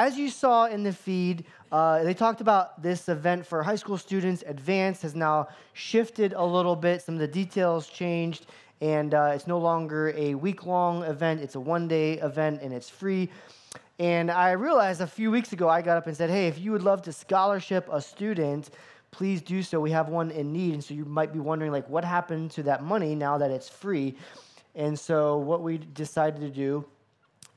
as you saw in the feed, uh, they talked about this event for high school students. Advanced has now shifted a little bit. Some of the details changed, and uh, it's no longer a week long event. It's a one day event, and it's free. And I realized a few weeks ago, I got up and said, Hey, if you would love to scholarship a student, please do so. We have one in need. And so you might be wondering, like, what happened to that money now that it's free? And so what we decided to do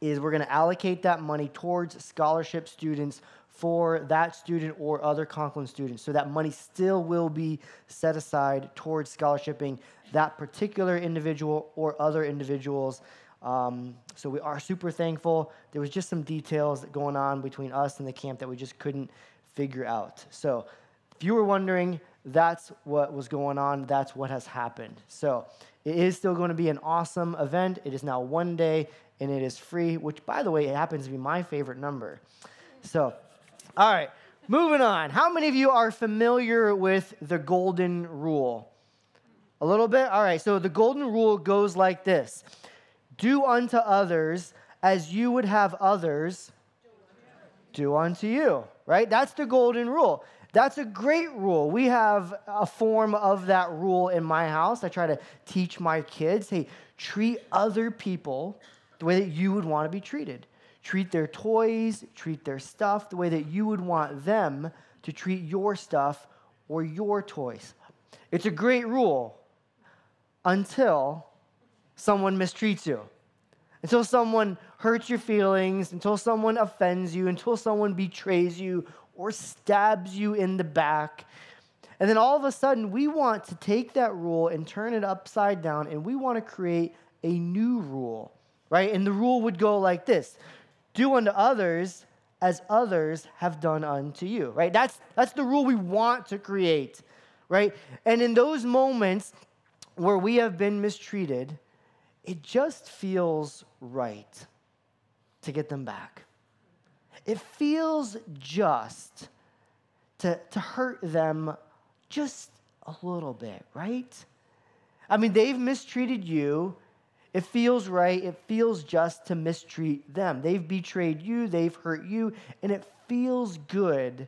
is we're going to allocate that money towards scholarship students for that student or other Conklin students. So that money still will be set aside towards scholarshiping that particular individual or other individuals. Um, so we are super thankful. There was just some details going on between us and the camp that we just couldn't figure out. So if you were wondering, that's what was going on. That's what has happened. So it is still going to be an awesome event. It is now one day and it is free, which, by the way, it happens to be my favorite number. So, all right, moving on. How many of you are familiar with the golden rule? A little bit? All right, so the golden rule goes like this Do unto others as you would have others do unto you, right? That's the golden rule. That's a great rule. We have a form of that rule in my house. I try to teach my kids hey, treat other people the way that you would want to be treated. Treat their toys, treat their stuff the way that you would want them to treat your stuff or your toys. It's a great rule until someone mistreats you, until someone hurts your feelings, until someone offends you, until someone betrays you or stabs you in the back. And then all of a sudden, we want to take that rule and turn it upside down, and we want to create a new rule right? And the rule would go like this do unto others as others have done unto you, right? That's, that's the rule we want to create, right? And in those moments where we have been mistreated, it just feels right to get them back. It feels just to, to hurt them just a little bit, right? I mean, they've mistreated you, it feels right, it feels just to mistreat them. They've betrayed you, they've hurt you, and it feels good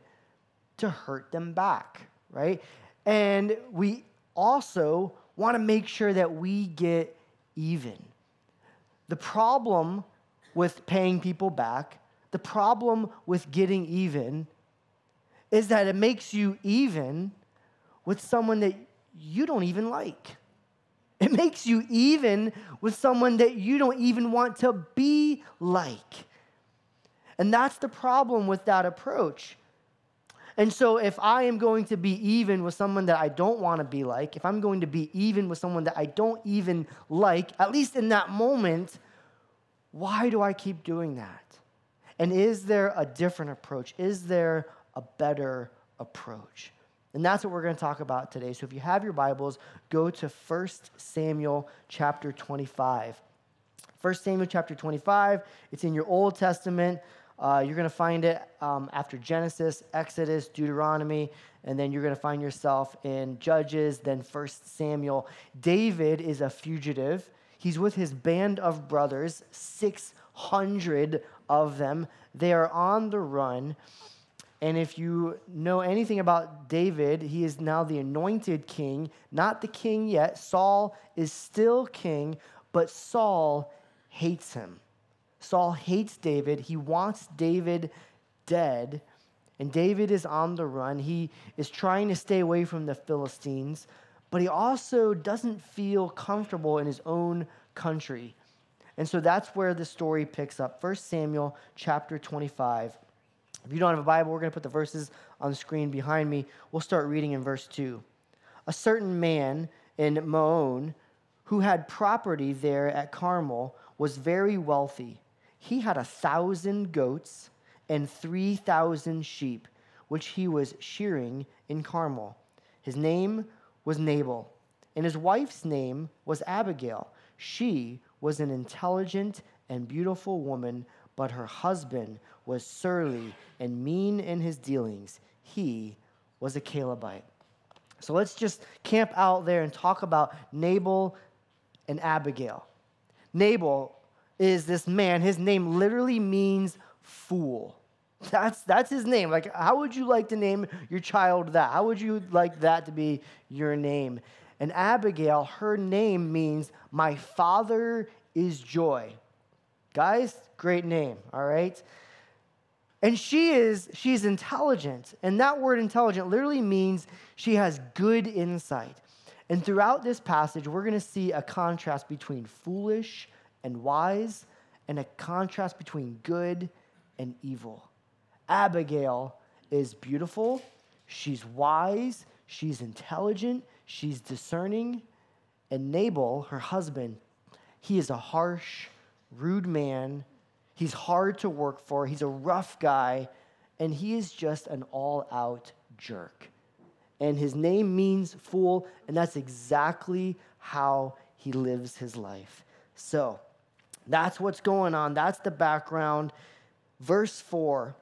to hurt them back, right? And we also want to make sure that we get even. The problem with paying people back, the problem with getting even, is that it makes you even with someone that you don't even like. It makes you even with someone that you don't even want to be like. And that's the problem with that approach. And so, if I am going to be even with someone that I don't want to be like, if I'm going to be even with someone that I don't even like, at least in that moment, why do I keep doing that? And is there a different approach? Is there a better approach? And that's what we're going to talk about today. So if you have your Bibles, go to 1 Samuel chapter 25. 1 Samuel chapter 25, it's in your Old Testament. Uh, you're going to find it um, after Genesis, Exodus, Deuteronomy, and then you're going to find yourself in Judges, then 1 Samuel. David is a fugitive. He's with his band of brothers, 600 of them. They are on the run. And if you know anything about David, he is now the anointed king, not the king yet. Saul is still king, but Saul hates him. Saul hates David. He wants David dead. And David is on the run. He is trying to stay away from the Philistines, but he also doesn't feel comfortable in his own country. And so that's where the story picks up. 1 Samuel chapter 25. If you don't have a Bible, we're going to put the verses on the screen behind me. We'll start reading in verse 2. A certain man in Maon who had property there at Carmel was very wealthy. He had a thousand goats and 3,000 sheep, which he was shearing in Carmel. His name was Nabal, and his wife's name was Abigail. She was an intelligent and beautiful woman but her husband was surly and mean in his dealings. He was a Calebite. So let's just camp out there and talk about Nabal and Abigail. Nabal is this man, his name literally means fool. That's, that's his name. Like, how would you like to name your child that? How would you like that to be your name? And Abigail, her name means my father is joy. Guys, great name, all right? And she is she's intelligent, and that word intelligent literally means she has good insight. And throughout this passage, we're going to see a contrast between foolish and wise and a contrast between good and evil. Abigail is beautiful, she's wise, she's intelligent, she's discerning. And Nabal, her husband, he is a harsh, rude man. He's hard to work for, he's a rough guy, and he is just an all out jerk. And his name means fool, and that's exactly how he lives his life. So, that's what's going on. That's the background. Verse 4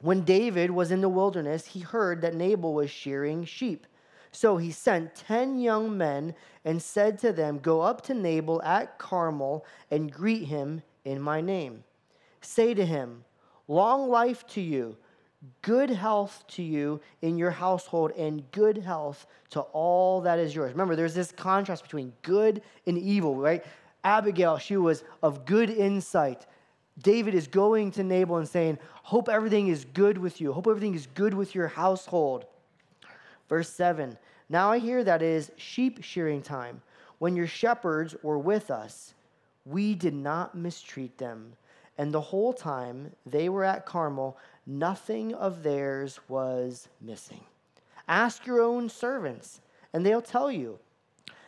When David was in the wilderness, he heard that Nabal was shearing sheep. So he sent 10 young men and said to them, Go up to Nabal at Carmel and greet him in my name. Say to him, Long life to you, good health to you in your household, and good health to all that is yours. Remember, there's this contrast between good and evil, right? Abigail, she was of good insight. David is going to Nabal and saying, Hope everything is good with you. Hope everything is good with your household. Verse 7 Now I hear that it is sheep shearing time. When your shepherds were with us, we did not mistreat them. And the whole time they were at Carmel, nothing of theirs was missing. Ask your own servants, and they'll tell you.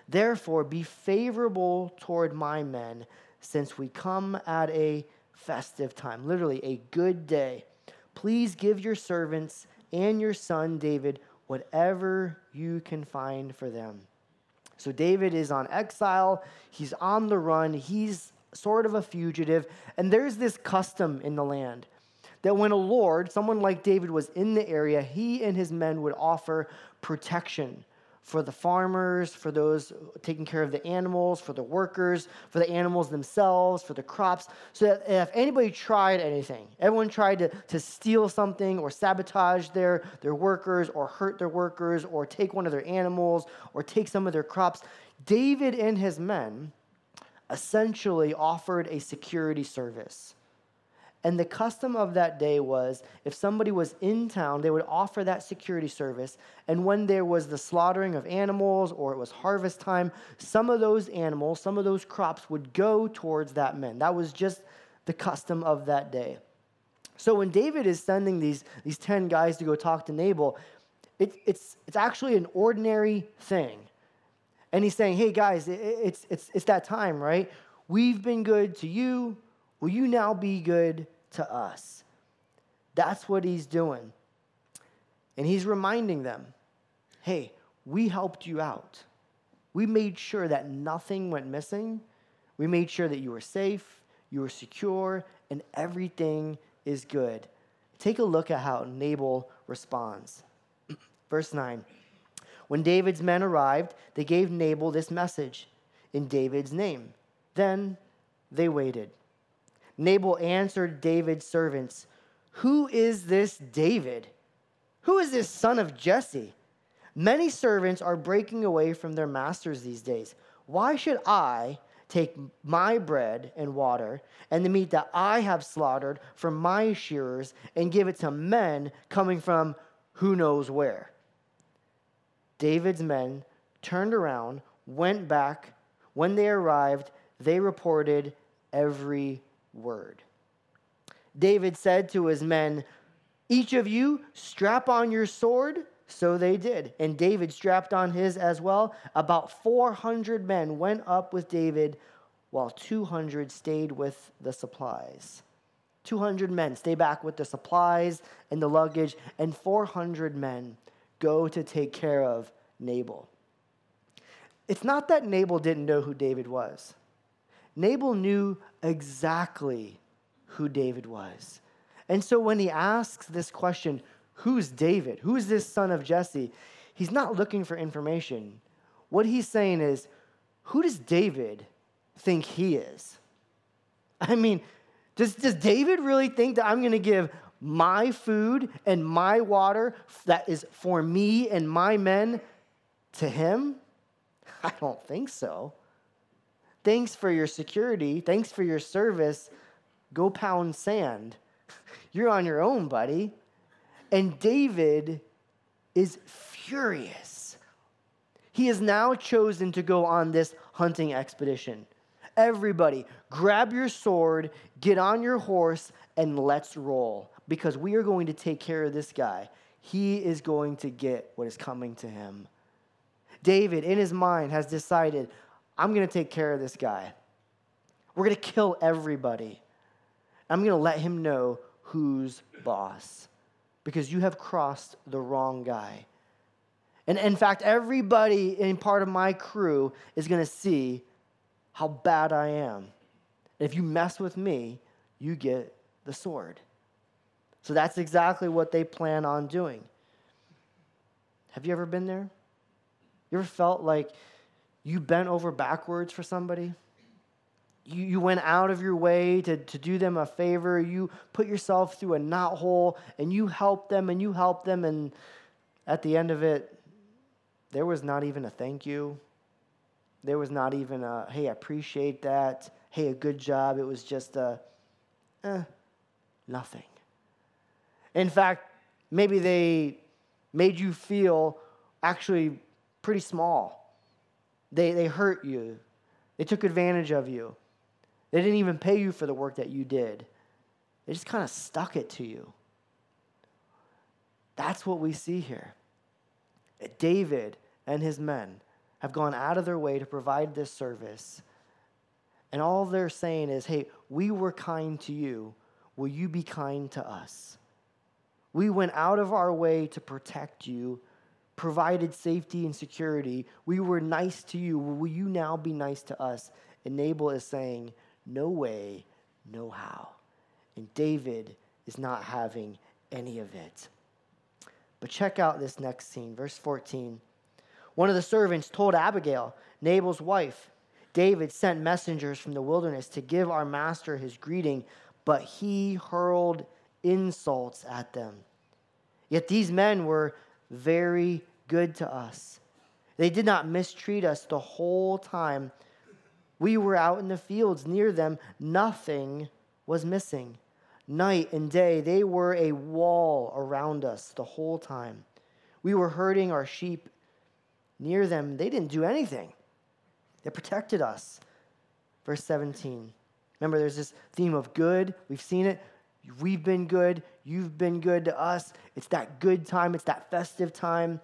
Therefore, be favorable toward my men, since we come at a festive time, literally a good day. Please give your servants and your son David whatever you can find for them. So, David is on exile, he's on the run, he's sort of a fugitive, and there's this custom in the land that when a lord, someone like David, was in the area, he and his men would offer protection for the farmers, for those taking care of the animals, for the workers, for the animals themselves, for the crops. So that if anybody tried anything, everyone tried to, to steal something or sabotage their, their workers or hurt their workers or take one of their animals or take some of their crops, David and his men essentially offered a security service. And the custom of that day was if somebody was in town, they would offer that security service. And when there was the slaughtering of animals or it was harvest time, some of those animals, some of those crops would go towards that man. That was just the custom of that day. So when David is sending these, these 10 guys to go talk to Nabal, it, it's, it's actually an ordinary thing. And he's saying, hey guys, it, it's, it's, it's that time, right? We've been good to you. Will you now be good to us. That's what he's doing. And he's reminding them hey, we helped you out. We made sure that nothing went missing. We made sure that you were safe, you were secure, and everything is good. Take a look at how Nabal responds. Verse 9 When David's men arrived, they gave Nabal this message in David's name. Then they waited. Nabal answered David's servants, Who is this David? Who is this son of Jesse? Many servants are breaking away from their masters these days. Why should I take my bread and water and the meat that I have slaughtered from my shearers and give it to men coming from who knows where? David's men turned around, went back. When they arrived, they reported every word. David said to his men, Each of you strap on your sword. So they did. And David strapped on his as well. About 400 men went up with David, while 200 stayed with the supplies. 200 men stay back with the supplies and the luggage, and 400 men go to take care of Nabal. It's not that Nabal didn't know who David was. Nabal knew exactly who David was. And so when he asks this question, who's David? Who is this son of Jesse? He's not looking for information. What he's saying is, who does David think he is? I mean, does, does David really think that I'm going to give my food and my water that is for me and my men to him? I don't think so. Thanks for your security. Thanks for your service. Go pound sand. You're on your own, buddy. And David is furious. He has now chosen to go on this hunting expedition. Everybody, grab your sword, get on your horse, and let's roll because we are going to take care of this guy. He is going to get what is coming to him. David, in his mind, has decided I'm going to take care of this guy. We're going to kill everybody. I'm going to let him know who's boss because you have crossed the wrong guy. And in fact, everybody in part of my crew is going to see how bad I am. And if you mess with me, you get the sword. So that's exactly what they plan on doing. Have you ever been there? You ever felt like you bent over backwards for somebody? You, you went out of your way to, to do them a favor. You put yourself through a knot hole and you helped them and you helped them. And at the end of it, there was not even a thank you. There was not even a, hey, I appreciate that. Hey, a good job. It was just a, eh, nothing. In fact, maybe they made you feel actually pretty small. They, they hurt you, they took advantage of you. They didn't even pay you for the work that you did, they just kind of stuck it to you. That's what we see here. David and his men have gone out of their way to provide this service. And all they're saying is, hey, we were kind to you. Will you be kind to us? We went out of our way to protect you, provided safety and security. We were nice to you. Will you now be nice to us? And Nabal is saying, No way, no how. And David is not having any of it. But check out this next scene, verse 14. One of the servants told Abigail, Nabal's wife, David sent messengers from the wilderness to give our master his greeting, but he hurled insults at them. Yet these men were very good to us. They did not mistreat us the whole time we were out in the fields near them. Nothing was missing. Night and day, they were a wall around us the whole time. We were herding our sheep near them. They didn't do anything, they protected us. Verse 17. Remember, there's this theme of good. We've seen it. We've been good. You've been good to us. It's that good time, it's that festive time.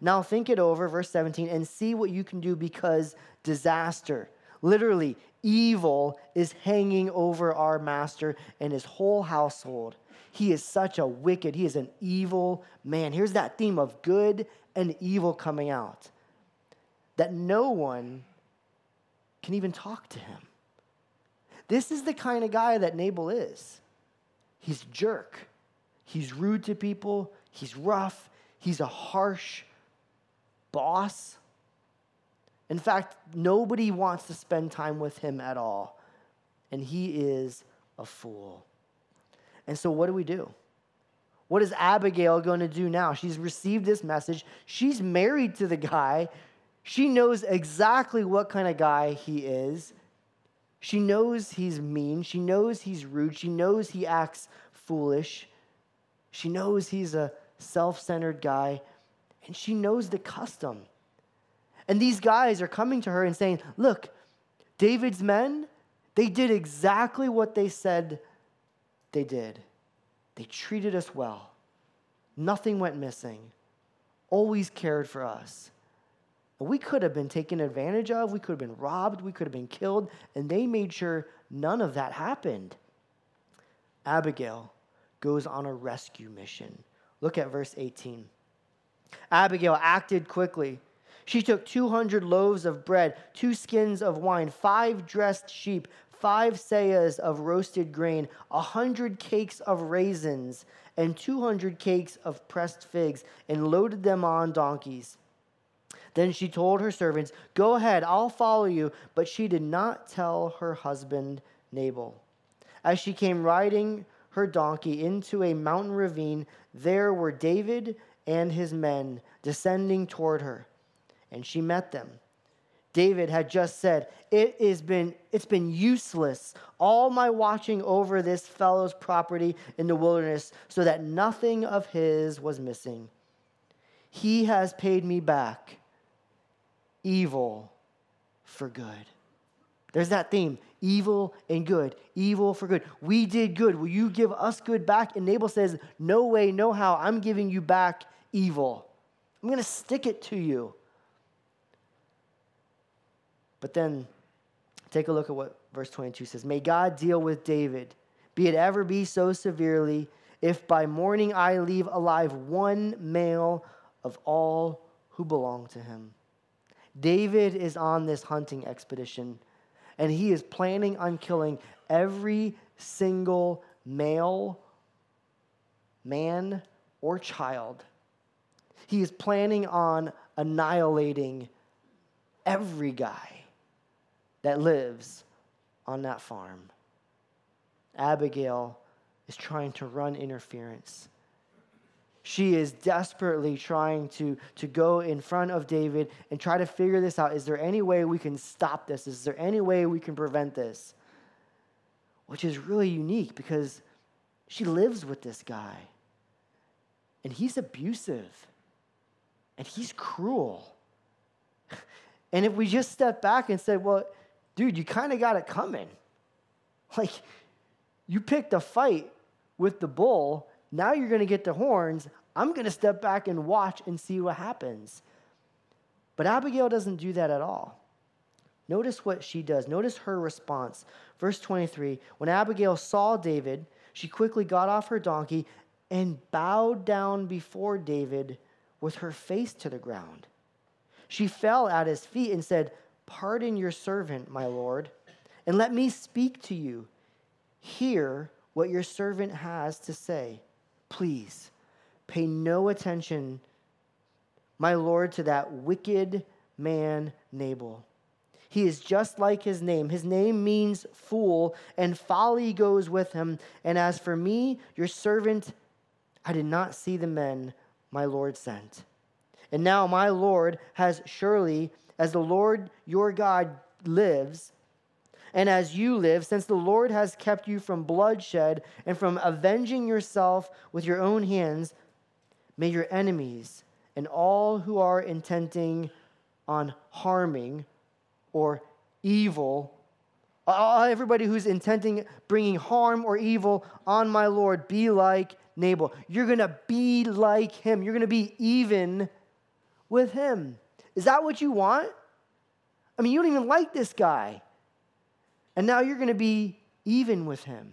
Now think it over, verse 17, and see what you can do because disaster, literally, evil is hanging over our master and his whole household. He is such a wicked, he is an evil man. Here's that theme of good and evil coming out that no one can even talk to him. This is the kind of guy that Nabal is. He's jerk. He's rude to people. He's rough. He's a harsh boss. In fact, nobody wants to spend time with him at all. And he is a fool. And so, what do we do? What is Abigail going to do now? She's received this message. She's married to the guy. She knows exactly what kind of guy he is. She knows he's mean. She knows he's rude. She knows he acts foolish. She knows he's a self centered guy. And she knows the custom. And these guys are coming to her and saying, Look, David's men, they did exactly what they said they did. They treated us well. Nothing went missing. Always cared for us. We could have been taken advantage of, we could have been robbed, we could have been killed, and they made sure none of that happened. Abigail goes on a rescue mission. Look at verse 18. Abigail acted quickly. She took 200 loaves of bread, two skins of wine, five dressed sheep, five seahs of roasted grain, a hundred cakes of raisins, and 200 cakes of pressed figs, and loaded them on donkeys. Then she told her servants, Go ahead, I'll follow you. But she did not tell her husband Nabal. As she came riding her donkey into a mountain ravine. There were David and his men descending toward her, and she met them. David had just said, it has been, it's been useless, all my watching over this fellow's property in the wilderness, so that nothing of his was missing. He has paid me back evil for good. There's that theme evil and good, evil for good. We did good. Will you give us good back? And Nabal says, No way, no how. I'm giving you back evil. I'm going to stick it to you. But then take a look at what verse 22 says May God deal with David, be it ever be so severely, if by morning I leave alive one male of all who belong to him. David is on this hunting expedition, and he is planning on killing every single male, man, or child. He is planning on annihilating every guy that lives on that farm. Abigail is trying to run interference. She is desperately trying to, to go in front of David and try to figure this out. Is there any way we can stop this? Is there any way we can prevent this? Which is really unique because she lives with this guy. And he's abusive. And he's cruel. And if we just step back and say, well, dude, you kind of got it coming. Like, you picked a fight with the bull. Now you're going to get the horns. I'm going to step back and watch and see what happens. But Abigail doesn't do that at all. Notice what she does. Notice her response. Verse 23 When Abigail saw David, she quickly got off her donkey and bowed down before David with her face to the ground. She fell at his feet and said, Pardon your servant, my Lord, and let me speak to you. Hear what your servant has to say. Please pay no attention, my Lord, to that wicked man, Nabal. He is just like his name. His name means fool, and folly goes with him. And as for me, your servant, I did not see the men my Lord sent. And now my Lord has surely as the Lord your God lives, and as you live, since the Lord has kept you from bloodshed and from avenging yourself with your own hands, may your enemies and all who are intending on harming or evil, everybody who's intending bringing harm or evil on my Lord, be like Nabal. You're going to be like him. You're going to be even with him. Is that what you want? I mean, you don't even like this guy. And now you're going to be even with him.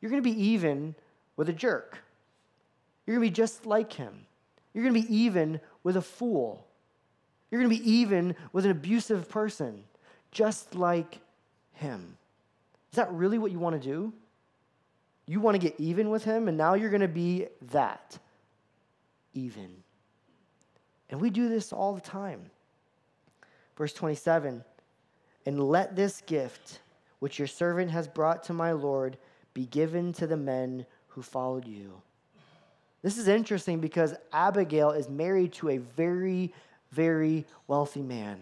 You're going to be even with a jerk. You're going to be just like him. You're going to be even with a fool. You're going to be even with an abusive person, just like him. Is that really what you want to do? You want to get even with him, and now you're going to be that even. And we do this all the time. Verse 27 And let this gift which your servant has brought to my Lord be given to the men who followed you. This is interesting because Abigail is married to a very, very wealthy man.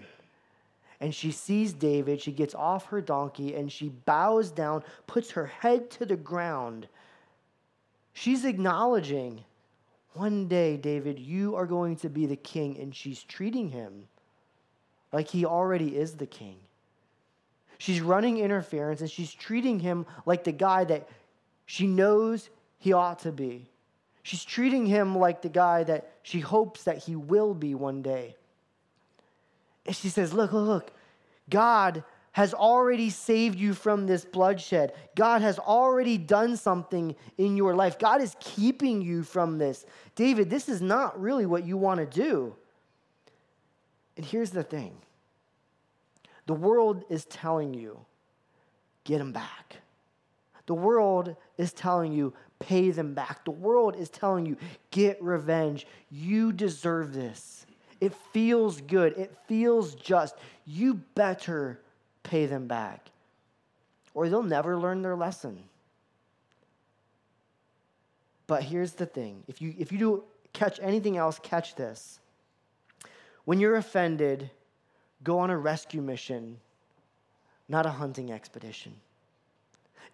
And she sees David, she gets off her donkey, and she bows down, puts her head to the ground. She's acknowledging one day, David, you are going to be the king. And she's treating him like he already is the king. She's running interference and she's treating him like the guy that she knows he ought to be. She's treating him like the guy that she hopes that he will be one day. And she says, Look, look, look. God has already saved you from this bloodshed. God has already done something in your life. God is keeping you from this. David, this is not really what you want to do. And here's the thing the world is telling you, get them back. The world is telling you, pay them back. The world is telling you, get revenge. You deserve this. It feels good. It feels just. You better pay them back, or they'll never learn their lesson. But here's the thing if you, if you do catch anything else, catch this. When you're offended, go on a rescue mission, not a hunting expedition.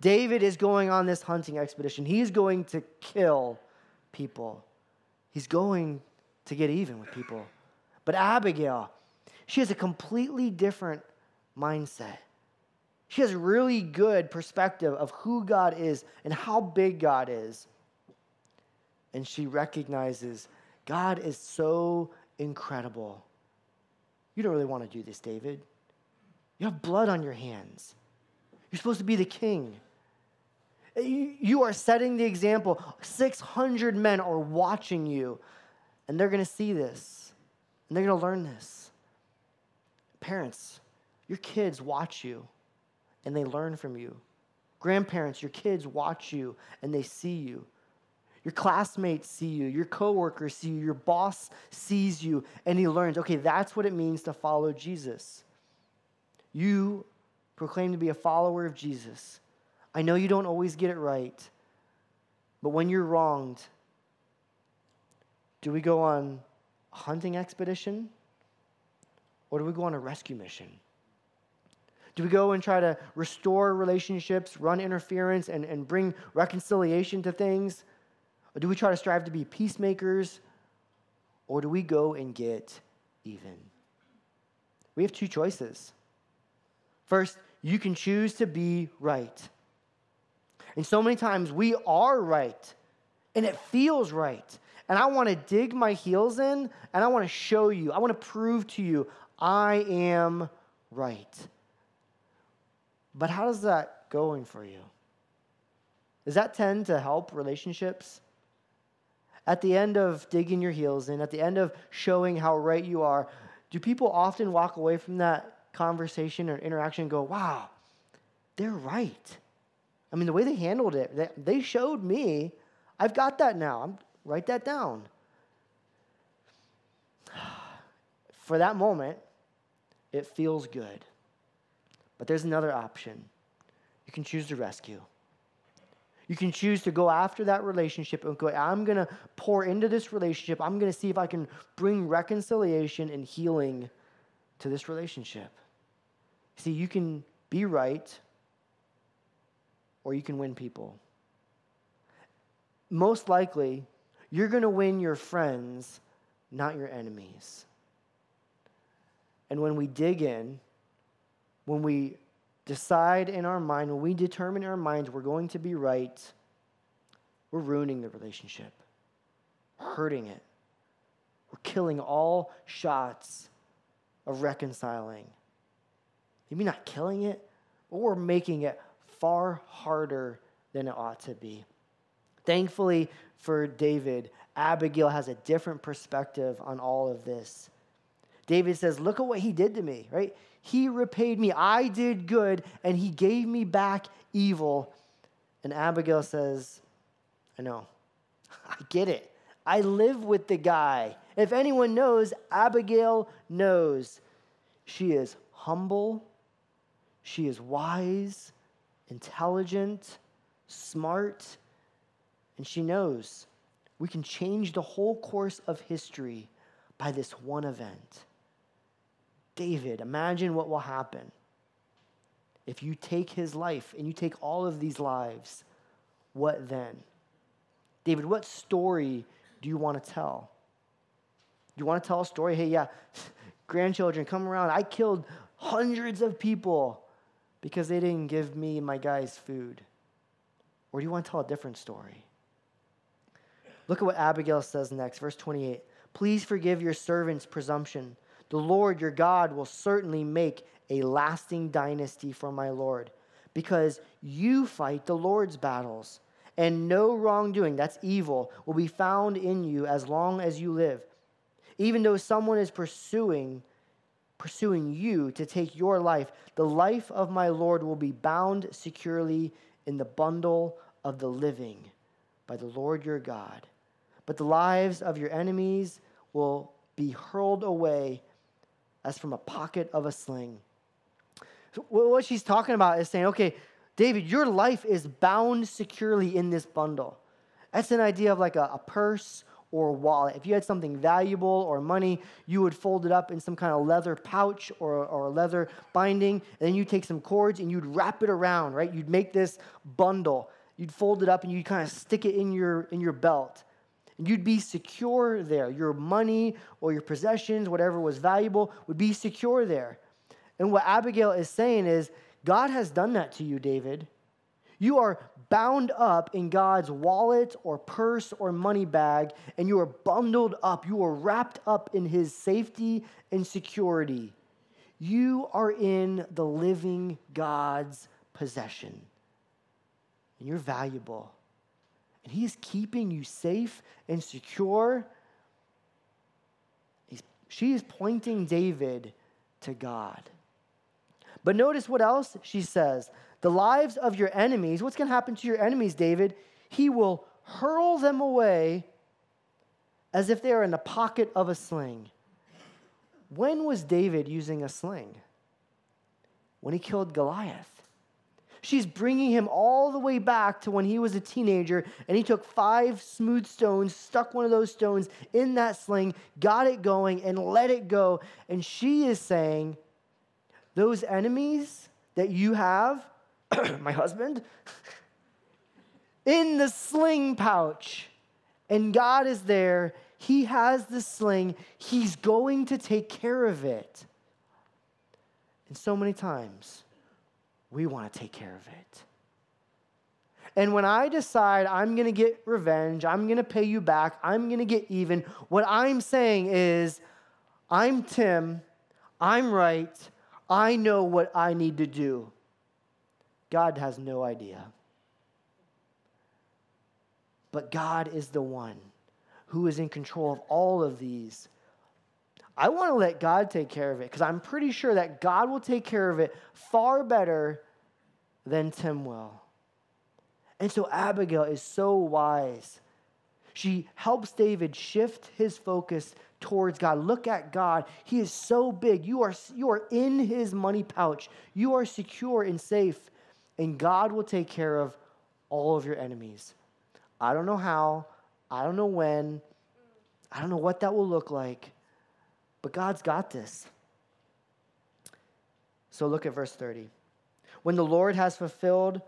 David is going on this hunting expedition. He's going to kill people, he's going to get even with people. But Abigail, she has a completely different mindset. She has a really good perspective of who God is and how big God is. And she recognizes God is so incredible. You don't really want to do this, David. You have blood on your hands. You're supposed to be the king. Eh, you are setting the example. 600 men are watching you, and they're going to see this, and they're going to learn this. Parents, your kids watch you, and they learn from you. Grandparents, your kids watch you, and they see you. Your classmates see you, your coworkers see you, your boss sees you, and he learns, okay, that's what it means to follow Jesus. You proclaim to be a follower of Jesus. I know you don't always get it right, but when you're wronged, do we go on a hunting expedition or do we go on a rescue mission? Do we go and try to restore relationships, run interference, and, and bring reconciliation to things? Or do we try to strive to be peacemakers? Or do we go and get even? We have two choices. First, you can choose to be right. And so many times we are right, and it feels right. And I want to dig my heels in, and I want to show you, I want to prove to you, I am right. But how does that going for you? Does that tend to help relationships? At the end of digging your heels in, at the end of showing how right you are, do people often walk away from that conversation or interaction and go, wow, they're right? I mean, the way they handled it, they, they showed me, I've got that now. I'm, write that down. For that moment, it feels good. But there's another option. You can choose to rescue. You can choose to go after that relationship and go, I'm going to pour into this relationship. I'm going to see if I can bring reconciliation and healing to this relationship. See, you can be right or you can win people. Most likely, you're going to win your friends, not your enemies. And when we dig in, when we decide in our mind, when we determine in our minds we're going to be right, we're ruining the relationship, hurting it. We're killing all shots of reconciling. Maybe not killing it, but we're making it far harder than it ought to be. Thankfully for David, Abigail has a different perspective on all of this. David says, Look at what he did to me, right? He repaid me. I did good, and he gave me back evil. And Abigail says, I know. I get it. I live with the guy. If anyone knows, Abigail knows. She is humble, she is wise, intelligent, smart, and she knows we can change the whole course of history by this one event. David, imagine what will happen if you take his life and you take all of these lives. What then? David, what story do you want to tell? Do you want to tell a story? Hey, yeah, grandchildren, come around. I killed hundreds of people because they didn't give me my guys food? Or do you want to tell a different story? Look at what Abigail says next, verse 28. Please forgive your servant's presumption. The Lord your God will certainly make a lasting dynasty for my Lord, because you fight the Lord's battles, and no wrongdoing, that's evil, will be found in you as long as you live. Even though someone is pursuing pursuing you to take your life, the life of my Lord will be bound securely in the bundle of the living by the Lord your God. But the lives of your enemies will be hurled away as from a pocket of a sling. So what she's talking about is saying, okay, David, your life is bound securely in this bundle. That's an idea of like a, a purse or a wallet. If you had something valuable or money, you would fold it up in some kind of leather pouch or, or leather binding, and then you take some cords and you'd wrap it around, right? You'd make this bundle. You'd fold it up and you'd kind of stick it in your, in your belt. You'd be secure there. Your money or your possessions, whatever was valuable, would be secure there. And what Abigail is saying is, God has done that to you, David. You are bound up in God's wallet or purse or money bag, and you are bundled up. You are wrapped up in His safety and security. You are in the living God's possession, and you're valuable. And He is keeping you safe and secure. He's, she is pointing David to God. But notice what else she says the lives of your enemies. What's going to happen to your enemies, David? He will hurl them away as if they are in the pocket of a sling. When was David using a sling? When he killed Goliath. She's bringing him all the way back to when he was a teenager, and he took five smooth stones, stuck one of those stones in that sling, got it going, and let it go. And she is saying, Those enemies that you have, my husband, in the sling pouch. And God is there. He has the sling. He's going to take care of it. And so many times, we want to take care of it. And when I decide I'm going to get revenge, I'm going to pay you back, I'm going to get even, what I'm saying is, I'm Tim, I'm right, I know what I need to do. God has no idea. But God is the one who is in control of all of these. I want to let God take care of it because I'm pretty sure that God will take care of it far better than Tim will. And so Abigail is so wise. She helps David shift his focus towards God. Look at God. He is so big. You are, you are in his money pouch. You are secure and safe and God will take care of all of your enemies. I don't know how, I don't know when, I don't know what that will look like, but God's got this. So look at verse 30. When the Lord has fulfilled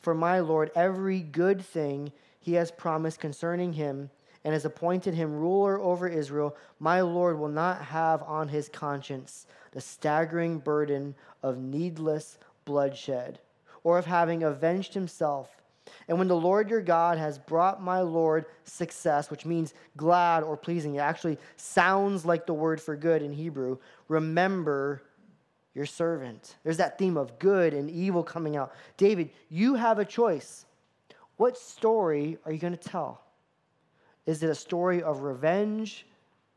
for my Lord every good thing he has promised concerning him, and has appointed him ruler over Israel, my Lord will not have on his conscience the staggering burden of needless bloodshed or of having avenged himself. And when the Lord your God has brought my Lord success, which means glad or pleasing, it actually sounds like the word for good in Hebrew, remember your servant. There's that theme of good and evil coming out. David, you have a choice. What story are you going to tell? Is it a story of revenge?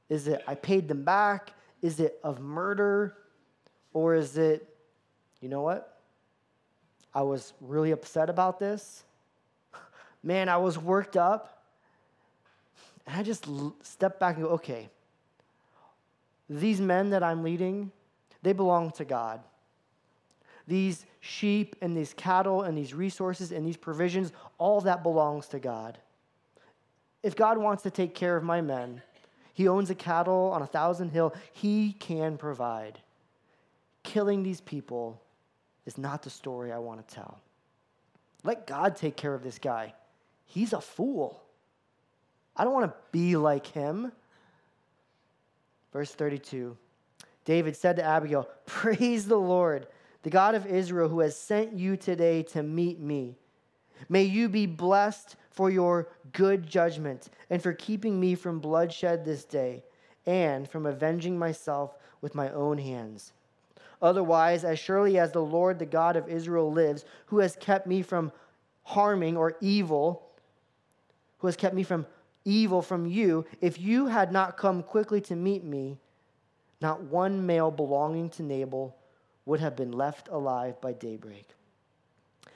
Is it I paid them back? Is it of murder? Or is it, you know what? I was really upset about this. Man, I was worked up. And I just stepped back and go, okay, these men that I'm leading, they belong to God. These sheep and these cattle and these resources and these provisions, all that belongs to God. If God wants to take care of my men, He owns a cattle on a thousand hill, He can provide. Killing these people is not the story I want to tell. Let God take care of this guy. He's a fool. I don't want to be like him. Verse 32 David said to Abigail, Praise the Lord, the God of Israel, who has sent you today to meet me. May you be blessed for your good judgment and for keeping me from bloodshed this day and from avenging myself with my own hands. Otherwise, as surely as the Lord, the God of Israel, lives, who has kept me from harming or evil, who has kept me from evil from you, if you had not come quickly to meet me, not one male belonging to Nabal would have been left alive by daybreak.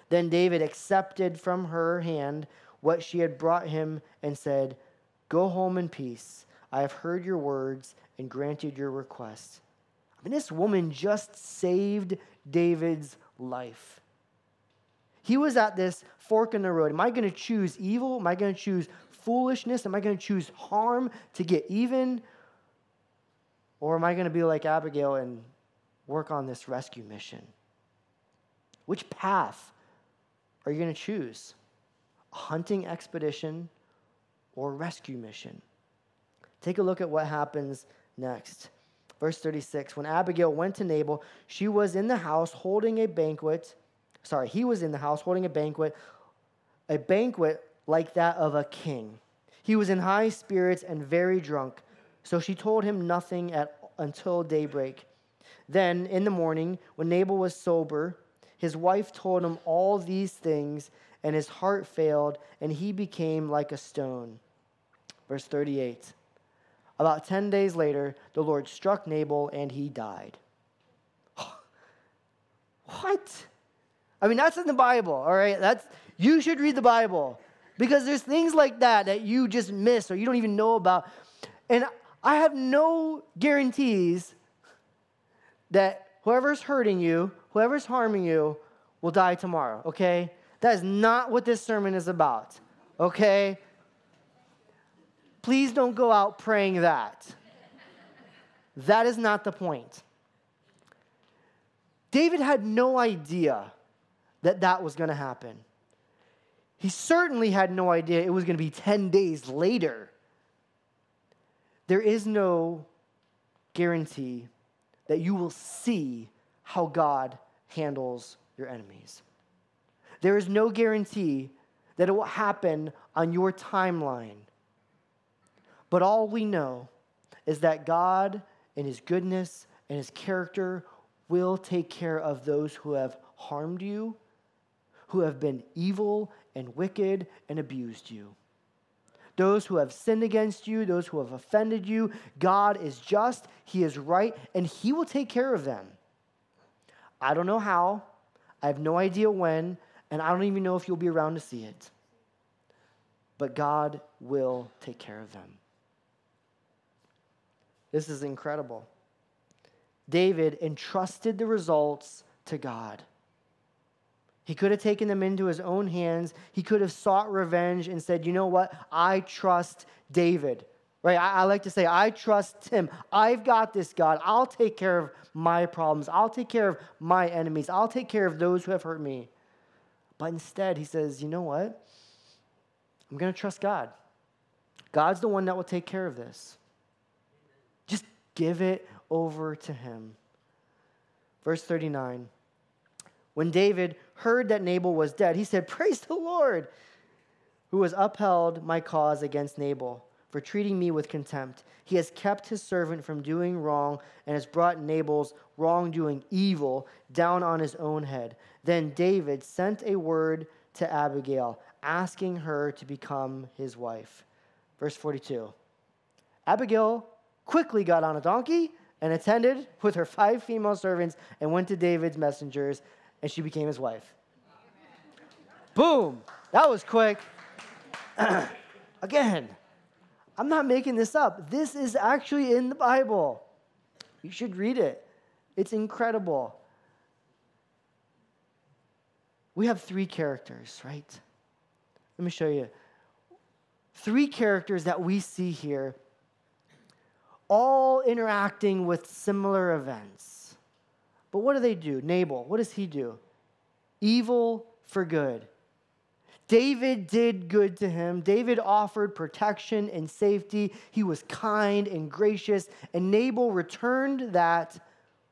Then David accepted from her hand what she had brought him and said, Go home in peace. I have heard your words and granted your request. I mean, this woman just saved David's life. He was at this fork in the road. Am I going to choose evil? Am I going to choose foolishness? Am I going to choose harm to get even? Or am I going to be like Abigail and work on this rescue mission? Which path are you going to choose? A hunting expedition or rescue mission? Take a look at what happens next. Verse 36 When Abigail went to Nabal, she was in the house holding a banquet. Sorry, he was in the house holding a banquet, a banquet like that of a king. He was in high spirits and very drunk. So she told him nothing at, until daybreak. Then, in the morning, when Nabal was sober, his wife told him all these things, and his heart failed, and he became like a stone. Verse 38. About 10 days later, the Lord struck Nabal, and he died. what? I mean, that's in the Bible, all right? That's, you should read the Bible because there's things like that that you just miss or you don't even know about. And I have no guarantees that whoever's hurting you, whoever's harming you, will die tomorrow, okay? That is not what this sermon is about, okay? Please don't go out praying that. That is not the point. David had no idea that that was going to happen. He certainly had no idea it was going to be 10 days later. There is no guarantee that you will see how God handles your enemies. There is no guarantee that it will happen on your timeline. But all we know is that God, in His goodness and His character, will take care of those who have harmed you, who have been evil and wicked and abused you. Those who have sinned against you, those who have offended you, God is just, He is right, and He will take care of them. I don't know how, I have no idea when, and I don't even know if you'll be around to see it. But God will take care of them. This is incredible. David entrusted the results to God. He could have taken them into his own hands. He could have sought revenge and said, You know what? I trust David. Right? I, I, like to say, I trust him. I've got this, God. I'll take care of my problems. I'll take care of my enemies. I'll take care of those who have hurt me. But instead, he says, You know what? I'm going to trust God. God's the one that will take care of this. Just give it over to him. Verse 39 When David heard that Nabal was dead, he said, Praise the Lord, who has upheld my cause against Nabal for treating me with contempt. He has kept his servant from doing wrong and has brought Nabal's wrongdoing evil down on his own head. Then David sent a word to Abigail, asking her to become his wife. Verse 42 Abigail quickly got on a donkey and attended with her five female servants and went to David's messengers, and she became his wife. Boom! That was quick. Again, I'm not making this up. This is actually in the Bible. You should read it, it's incredible. We have three characters, right? Let me show you. Three characters that we see here all interacting with similar events. But what do they do? Nabal, what does he do? Evil for good. David did good to him. David offered protection and safety. He was kind and gracious, and Nabal returned that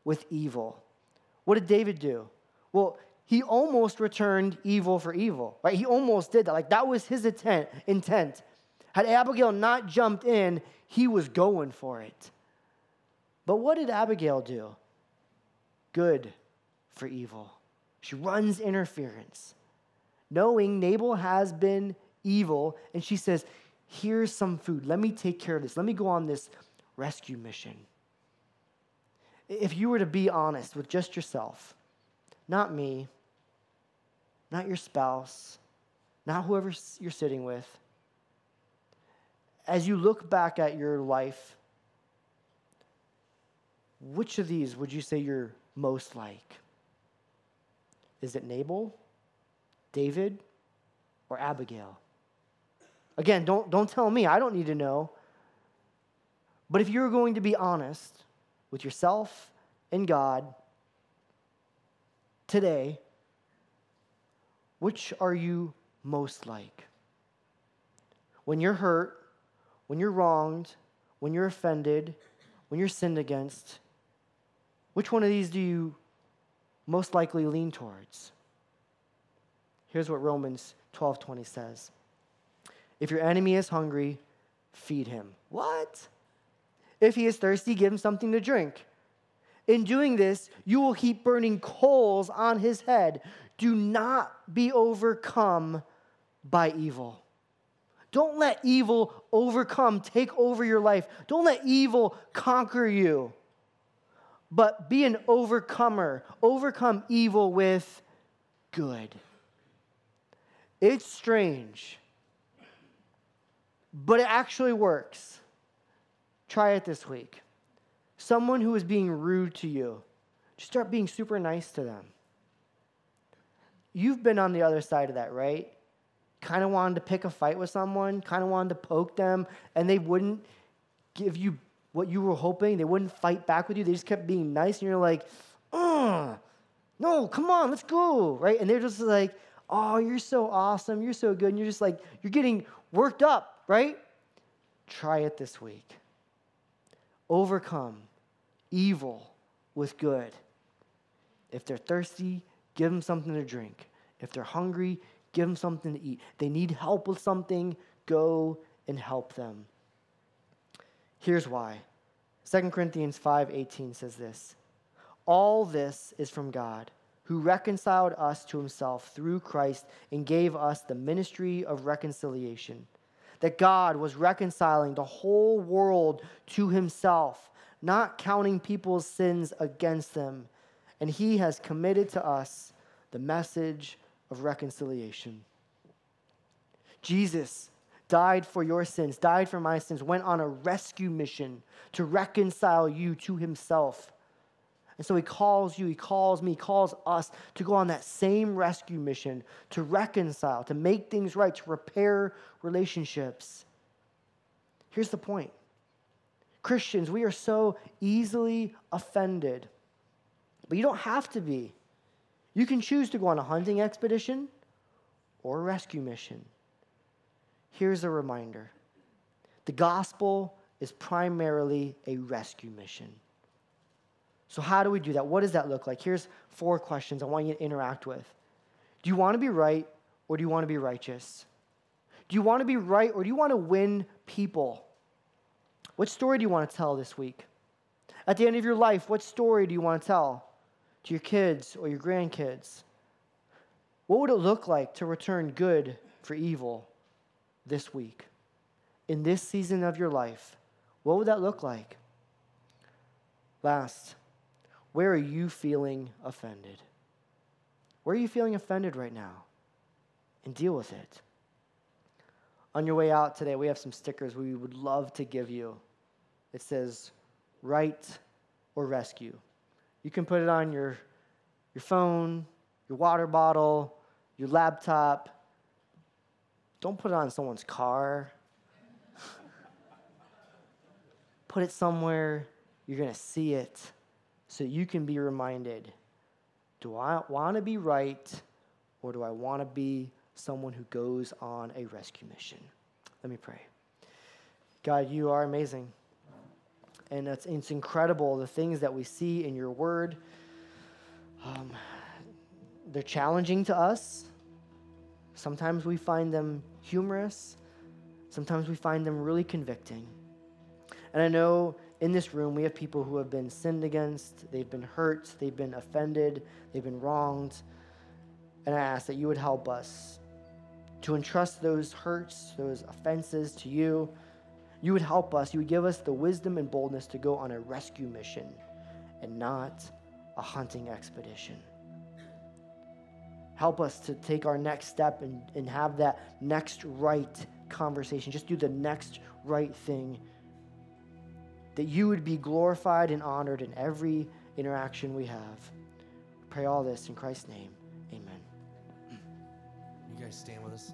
with evil. What did David do? Well, he almost returned evil for evil, right? He almost did that. Like that was his intent. intent. Had Abigail not jumped in, he was going for it. But what did Abigail do? Good for evil. She runs interference, knowing Nabal has been evil, and she says, Here's some food. Let me take care of this. Let me go on this rescue mission. If you were to be honest with just yourself, not me, not your spouse, not whoever you're sitting with, as you look back at your life, which of these would you say you're most like? Is it Nabal David or Abigail? Again, don't, don't tell me. I don't need to know. But if you're going to be honest with yourself and God today, which are you most like? When you're hurt, when you're wronged, when you're offended, when you're sinned against, which one of these do you most likely lean towards? Here's what Romans 12:20 says. If your enemy is hungry, feed him. What? If he is thirsty, give him something to drink. In doing this, you will heap burning coals on his head. Do not be overcome by evil. Don't let evil overcome, take over your life. Don't let evil conquer you. But be an overcomer. Overcome evil with good. It's strange, but it actually works. Try it this week. Someone who is being rude to you, just start being super nice to them. You've been on the other side of that, right? Kind of wanted to pick a fight with someone, kind of wanted to poke them, and they wouldn't give you what you were hoping. They wouldn't fight back with you. They just kept being nice, and you're like, "Uh, no, come on, let's go, right? And they're just like, oh, you're so awesome, you're so good, and you're just like, you're getting worked up, right? Try it this week. Overcome evil with good. If they're thirsty, give them something to drink. If they're hungry, give them something to eat. They need help with something, go and help them. Here's why. 2 Corinthians 5:18 says this. All this is from God who reconciled us to himself through Christ and gave us the ministry of reconciliation. That God was reconciling the whole world to himself, not counting people's sins against them. And he has committed to us the message of reconciliation. Jesus died for your sins, died for my sins, went on a rescue mission to reconcile you to himself. And so he calls you, he calls me, he calls us to go on that same rescue mission to reconcile, to make things right, to repair relationships. Here's the point Christians, we are so easily offended, but you don't have to be. You can choose to go on a hunting expedition or a rescue mission. Here's a reminder the gospel is primarily a rescue mission. So, how do we do that? What does that look like? Here's four questions I want you to interact with. Do you want to be right or do you want to be righteous? Do you want to be right or do you want to win people? What story do you want to tell this week? At the end of your life, what story do you want to tell to your kids or your grandkids? What would it look like to return good for evil this week? In this season of your life, what would that look like? Last, where are you feeling offended? Where are you feeling offended right now? And deal with it. On your way out today, we have some stickers we would love to give you. It says, right or rescue. You can put it on your, your phone, your water bottle, your laptop. Don't put it on someone's car. put it somewhere you're going to see it so you can be reminded do I want to be right or do I want to be someone who goes on a rescue mission? Let me pray. God, you are amazing. And it's, it's incredible the things that we see in your word. Um, they're challenging to us. Sometimes we find them humorous. Sometimes we find them really convicting. And I know in this room, we have people who have been sinned against, they've been hurt, they've been offended, they've been wronged. And I ask that you would help us to entrust those hurts, those offenses to you. You would help us, you would give us the wisdom and boldness to go on a rescue mission and not a hunting expedition. Help us to take our next step and, and have that next right conversation. Just do the next right thing that you would be glorified and honored in every interaction we have. Pray all this in Christ's name. Amen. you guys stand with us?